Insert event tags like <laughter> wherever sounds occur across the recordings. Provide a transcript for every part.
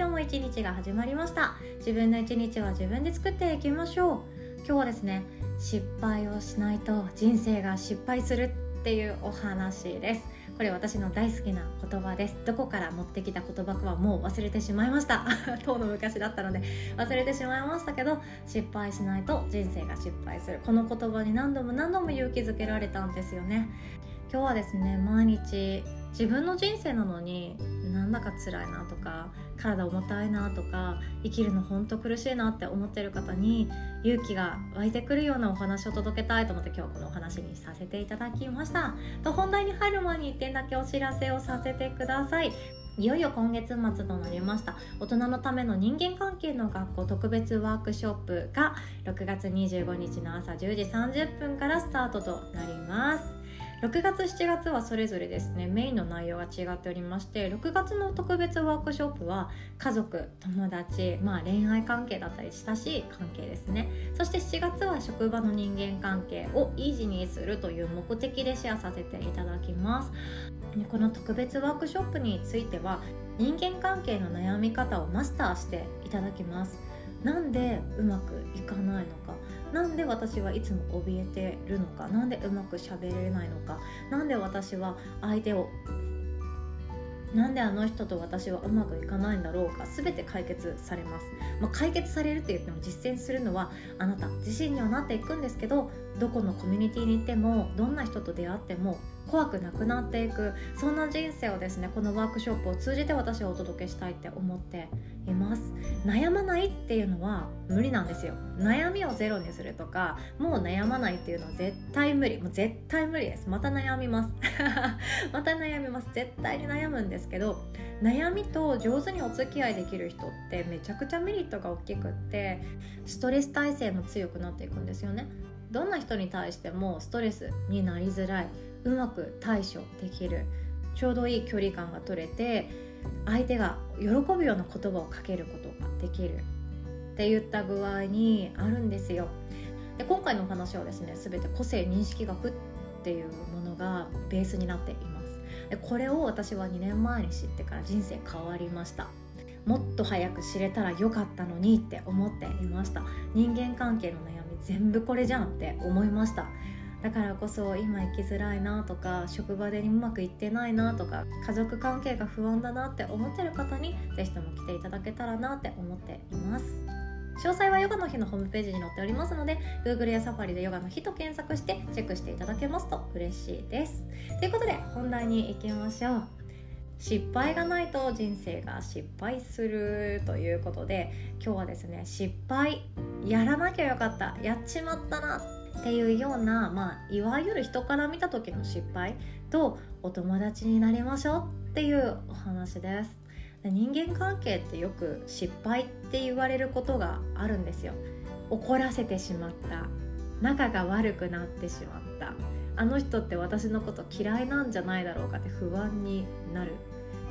今日も一日が始まりました。自分の一日は自分で作っていきましょう。今日はですね失敗をしないと人生が失敗するっていうお話です。これ私の大好きな言葉です。どこから持ってきた言葉かはもう忘れてしまいました。<laughs> 当の昔だったので忘れてしまいましたけど失敗しないと人生が失敗する。この言葉に何度も何度も勇気づけられたんですよね。今日はですね毎日自分の人生なのになんだか辛いなとか体重たいなとか生きるのほんと苦しいなって思ってる方に勇気が湧いてくるようなお話を届けたいと思って今日はこのお話にさせていただきました。と本題に入る前に1点だけお知らせをさせてください。いよいよ今月末となりました。大人のための人間関係の学校特別ワークショップが6月25日の朝10時30分からスタートとなります。6月7月はそれぞれですねメインの内容が違っておりまして6月の特別ワークショップは家族友達、まあ、恋愛関係だったり親しい関係ですね。そして7月は職場の人間関係をイージーにするという目的でシェアさせていただきます。この特別ワークショップについては人間関係の悩み方をマスターしていただきます。なんでうまくいかないのか。なんで私はいつも怯えてるのかなんでうまく喋れないのかなんで私は相手をなんであの人と私はうまくいかないんだろうか全て解決されます、まあ、解決されるって言っても実践するのはあなた自身にはなっていくんですけどどこのコミュニティに行ってもどんな人と出会っても怖くなくなっていくそんな人生をですねこのワークショップを通じて私はお届けしたいって思っています。悩まないっていうのは無理なんですよ。悩みをゼロにするとかもう悩まないっていうのは絶対無理。もう絶対無理です。また悩みます。<laughs> また悩みます。絶対に悩むんですけど悩みと上手にお付き合いできる人ってめちゃくちゃメリットが大きくってストレス耐性も強くなっていくんですよね。どんな人に対してもストレスになりづらい。うまく対処できるちょうどいい距離感が取れて相手が喜ぶような言葉をかけることができるっていった具合にあるんですよ。で今回のお話はですね全て個性認識学っていうものがベースになっています。でこれを私は2年前に知ってから人生変わりました。もっと早く知れたらよかったのにって思っていました。人間関係の悩み全部これじゃんって思いました。だからこそ今生きづらいなとか職場でうまくいってないなとか家族関係が不安だなって思ってる方に是非とも来ていただけたらなって思っています。詳細はヨガの日のホームページに載っておりますので Google やサファリでヨガの日と検索してチェックしていただけますと嬉しいです。ということで本題に行きましょう。失敗がないと人生が失敗するということで今日はですね失敗やらなきゃよかった。やっちまったな。っていうような、まあ、いわゆる人から見た時の失敗とお友達になりましょうっていうお話です。人間関係ってよく失敗って言われることがあるんですよ。怒らせてしまった。仲が悪くなってしまった。あの人って私のこと嫌いなんじゃないだろうかって不安になる。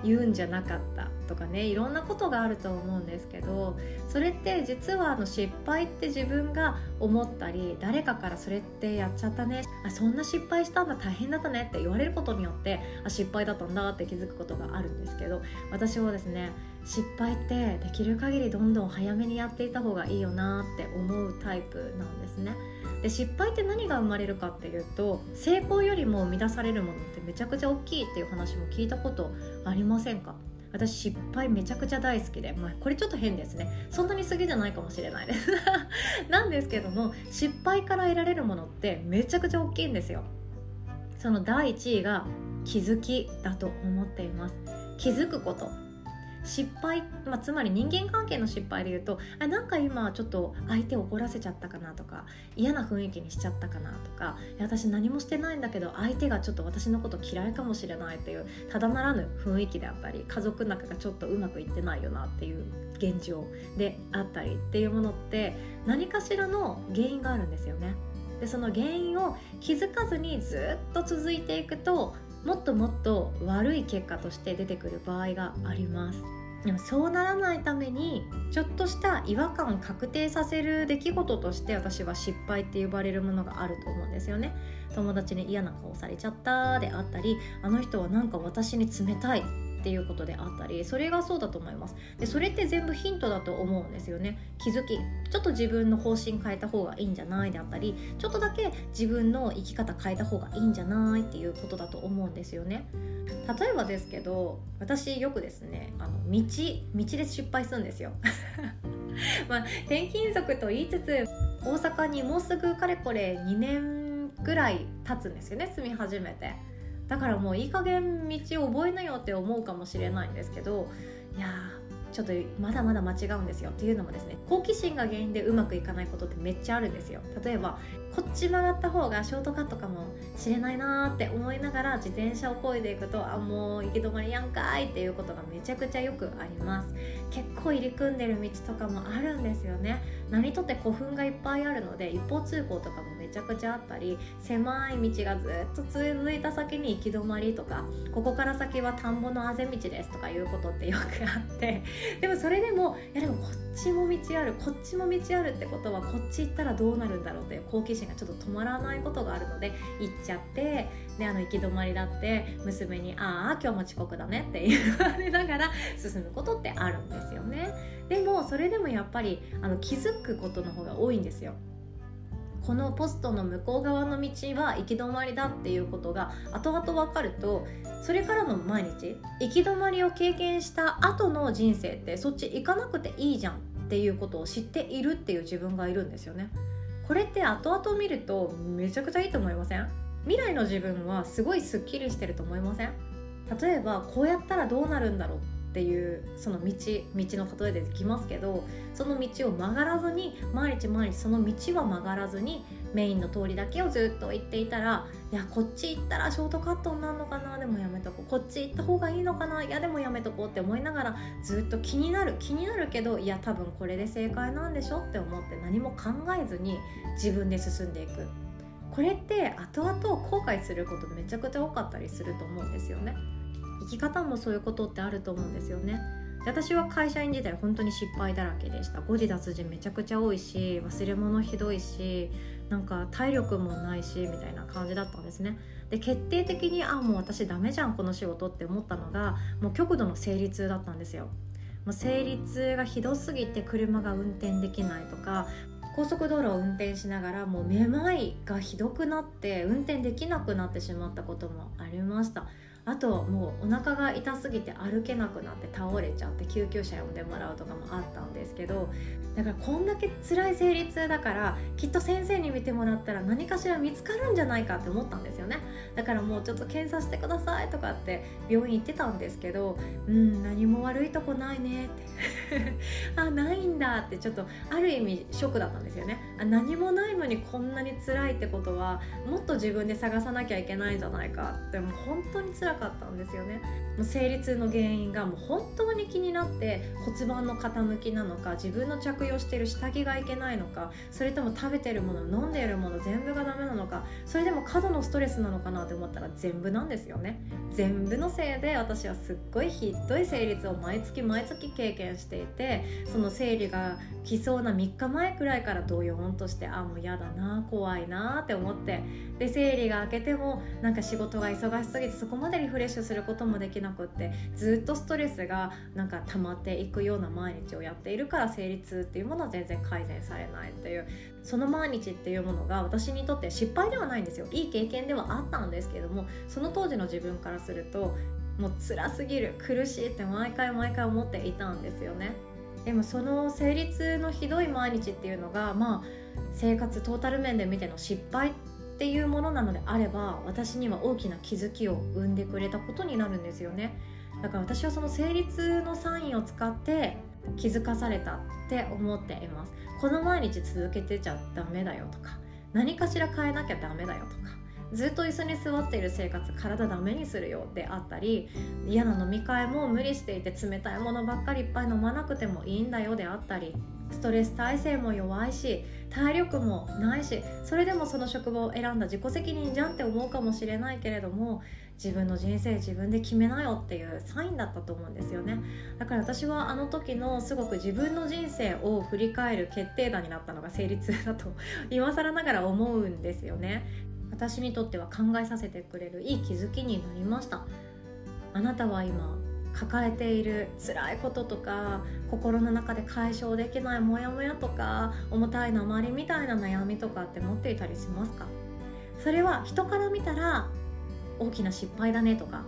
言うんじゃなかったとかねいろんなことがあると思うんですけどそれって実はあの失敗って自分が思ったり誰かからそれってやっちゃったねあそんな失敗したんだ大変だったねって言われることによってあ失敗だったんだって気づくことがあるんですけど私はですね失敗ってできる限りどんどん早めにやっていた方がいいよなって思うタイプなんですね。で失敗って何が生まれるかっていうと成功よりも生み出されるものってめちゃくちゃ大きいっていう話も聞いたことありませんか？私失敗めちゃくちゃ大好きで、まあ、これちょっと変ですね。そんなに好きじゃないかもしれないです。<laughs> なんですけども失敗から得られるものってめちゃくちゃ大きいんですよ。その第1位が気づきだと思っています。気づくこと。失敗、まあ、つまり人間関係の失敗で言うとあなんか今ちょっと相手を怒らせちゃったかなとか嫌な雰囲気にしちゃったかなとか私何もしてないんだけど相手がちょっと私のこと嫌いかもしれないっていうただならぬ雰囲気であったり家族仲がちょっとうまくいってないよなっていう現状であったりっていうものって何かしらの原因があるんですよね。でその原因を気づかずにずっと続いていくともっともっと悪い結果として出てくる場合があります。でもそうならないためにちょっとした違和感を確定させる出来事として私は失敗って呼ばれるものがあると思うんですよね。友達に嫌な顔されちゃったであったりあの人はなんか私に冷たいっていうことであったりそれがそうだと思います。でそれって全部ヒントだと思うんですよね。気づき。ちょっと自分の方針変えた方がいいんじゃないであったりちょっとだけ自分の生き方変えた方がいいんじゃないっていうことだと思うんですよね。例えばですけど私よくですねあの道道で失敗するんですよ。<laughs> まあ転勤族と言いつつ大阪にもうすぐかれこれ2年ぐらい経つんですよね住み始めて。だからもういい加減道を覚えなよって思うかもしれないんですけどいやちょっとまだまだ間違うんですよっていうのもですね好奇心が原因でうまくいかないことってめっちゃあるんですよ。例えばこっち曲がった方がショートカットかもしれないなーって思いながら自転車をこいでいくとあもう行き止まりやんかいっていうことがめちゃくちゃよくあります。結構入り組んでる道とかもあるんですよね。何とって古墳がいっぱいあるので一方通行とかもちゃくちゃあったり狭い道がずっと続いた先に行き止まりとかここから先は田んぼのあぜ道ですとかいうことってよくあって <laughs> でもそれでもいやでもこっちも道あるこっちも道あるってことはこっち行ったらどうなるんだろうっていう好奇心がちょっと止まらないことがあるので行っちゃってであの行き止まりだって娘に「ああ今日も遅刻だね」って言われながら進むことってあるんですよね。でもそれでもやっぱりあの気づくことの方が多いんですよ。このポストの向こう側の道は行き止まりだっていうことが後々分かるとそれからの毎日行き止まりを経験した後の人生ってそっち行かなくていいじゃんっていうことを知っているっていう自分がいるんですよね。これって後々見るとめちゃくちゃいいと思いません？未来の自分はすごいスッキリしてると思いません？例えばこうやったらどうなるんだろうっていうその道道の例えでできますけどその道を曲がらずに毎日毎日その道は曲がらずにメインの通りだけをずっと行っていたらいやこっち行ったらショートカットになるのかなでもやめとこうこっち行った方がいいのかないやでもやめとこうって思いながらずっと気になる気になるけどいや多分これで正解なんでしょって思って何も考えずに自分で進んでいくこれって後々後悔することめちゃくちゃ多かったりすると思うんですよね。き方もそういうことってあると思うんですよね。で私は会社員時代本当に失敗だらけでした。誤字脱字めちゃくちゃ多いし忘れ物ひどいしなんか体力もないしみたいな感じだったんですね。で決定的にあもう私ダメじゃんこの仕事って思ったのがもう極度の生理痛だったんですよ。もう生理痛がひどすぎて車が運転できないとか高速道路を運転しながらもうめまいがひどくなって運転できなくなってしまったこともありました。あともうお腹が痛すぎて歩けなくなって倒れちゃって救急車呼んでもらうとかもあったんですけどだからこんだけ辛い生理痛だからきっと先生に見てもらったら何かしら見つかるんじゃないかって思ったんですよね。だからもうちょっと検査してくださいとかって病院行ってたんですけどうん何も悪いとこないねって。<laughs> あないんだってちょっとある意味ショックだったんですよね。あ何もないのにこんなに辛いってことはもっと自分で探さなきゃいけないんじゃないかってもう本当に辛かったんですよね。もう生理痛の原因がもう本当に気になって骨盤の傾きなのか自分の着用してる下着がいけないのかそれとも食べてるもの飲んでいるもの全部がダメなのかそれでも過度のストレスなのかなって思ったら全部なんですよね。全部のせいで私はすっごいひどい生理痛を毎月毎月経験していてその生理が来そうな3日前くらいからドヨーンとしてあもう嫌だな怖いなって思って。で生理が明けてもなんか仕事が忙しすぎてそこまでリフレッシュすることもできなくってずっとストレスがなんか溜まっていくような毎日をやっているから生理痛っていうものは全然改善されないっていう。その毎日っていうものが私にとって失敗ではないんですよ。いい経験ではあったんですけどもその当時の自分からするともう辛すぎる苦しいって毎回毎回思っていたんですよね。でもその生理痛のひどい毎日っていうのがまあ生活トータル面で見ての失敗っていうものなのであれば私には大きな気づきを生んでくれたことになるんですよね。だから私はその成立のサインを使って気づかされたって思っています。この毎日続けてちゃダメだよとか何かしら変えなきゃダメだよとかずっと椅子に座っている生活体ダメにするよであったり嫌な飲み会も無理していて冷たいものばっかりいっぱい飲まなくてもいいんだよであったりストレス耐性も弱いし体力もないしそれでもその職場を選んだ自己責任じゃんって思うかもしれないけれども自分の人生自分で決めなよっていうサインだったと思うんですよね。だから私はあの時のすごく自分の人生を振り返る決定打になったのが成立だと今更ながら思うんですよね。私にとっては考えさせてくれるいい気づきになりました。あなたは今抱えている辛いこととか心の中で解消できないモヤモヤとか重たい鉛みたいな悩みとかって持っていたりしますか？それは人から見たら大きな失敗だねとか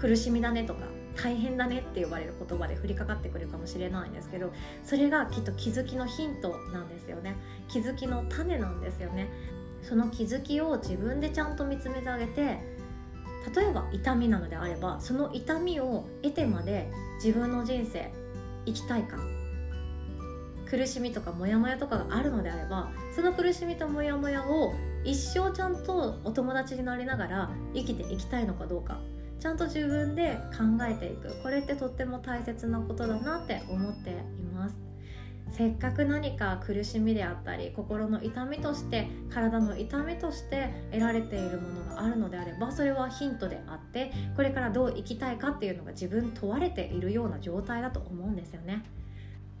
苦しみだねとか大変だねって呼ばれる言葉で降りかかってくるかもしれないんですけどそれがきっと気づきのヒントなんですよね。気づきの種なんですよね。その気づきを自分でちゃんと見つめてあげて例えば痛みなのであればその痛みを得てまで自分の人生生きたいか苦しみとかモヤモヤとかがあるのであればその苦しみとモヤモヤを一生ちゃんとお友達になりながら生きていきたいのかどうかちゃんと自分で考えていく。これってとっても大切なことだなって思っています。せっかく何か苦しみであったり心の痛みとして体の痛みとして得られているものがあるのであればそれはヒントであってこれからどう生きたいかっていうのが自分問われているような状態だと思うんですよね。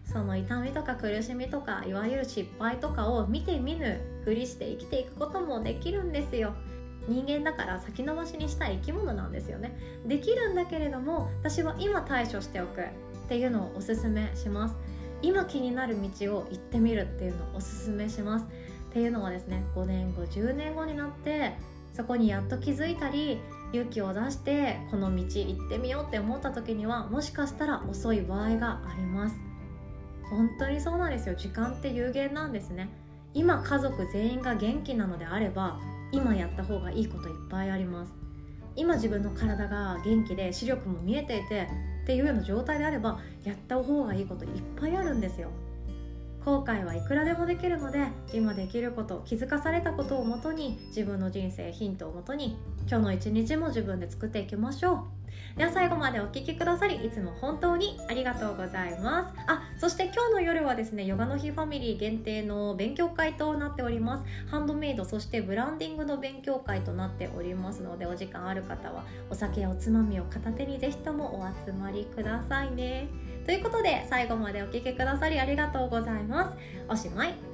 その痛みとか苦しみとかいわゆる失敗とかを見て見ぬふりして生きていくこともできるんですよ。人間だから先延ばしにしたい生き物なんですよね。できるんだけれども私は今対処しておくっていうのをおすすめします。今気になる道を行ってみるっていうのをおすすめします。っていうのはですね5年後10年後になってそこにやっと気づいたり勇気を出してこの道行ってみようって思った時にはもしかしたら遅い場合があります。本当にそうなんですよ。時間って有限なんですね。今家族全員が元気なのであれば今やった方がいいこといっぱいあります。今自分の体が元気で視力も見えていてっていうような状態であればやった方がいいこといっぱいあるんですよ。後悔はいくらでもできるので今できること気づかされたことをもとに自分の人生ヒントをもとに今日の一日も自分で作っていきましょう。では最後までお聴きくださりいつも本当にありがとうございます。そして今日の夜はですねヨガの日ファミリー限定の勉強会となっております。ハンドメイドそしてブランディングの勉強会となっておりますのでお時間ある方はお酒やおつまみを片手にぜひともお集まりくださいね。ということで最後までお聴きくださりありがとうございます。おしまい。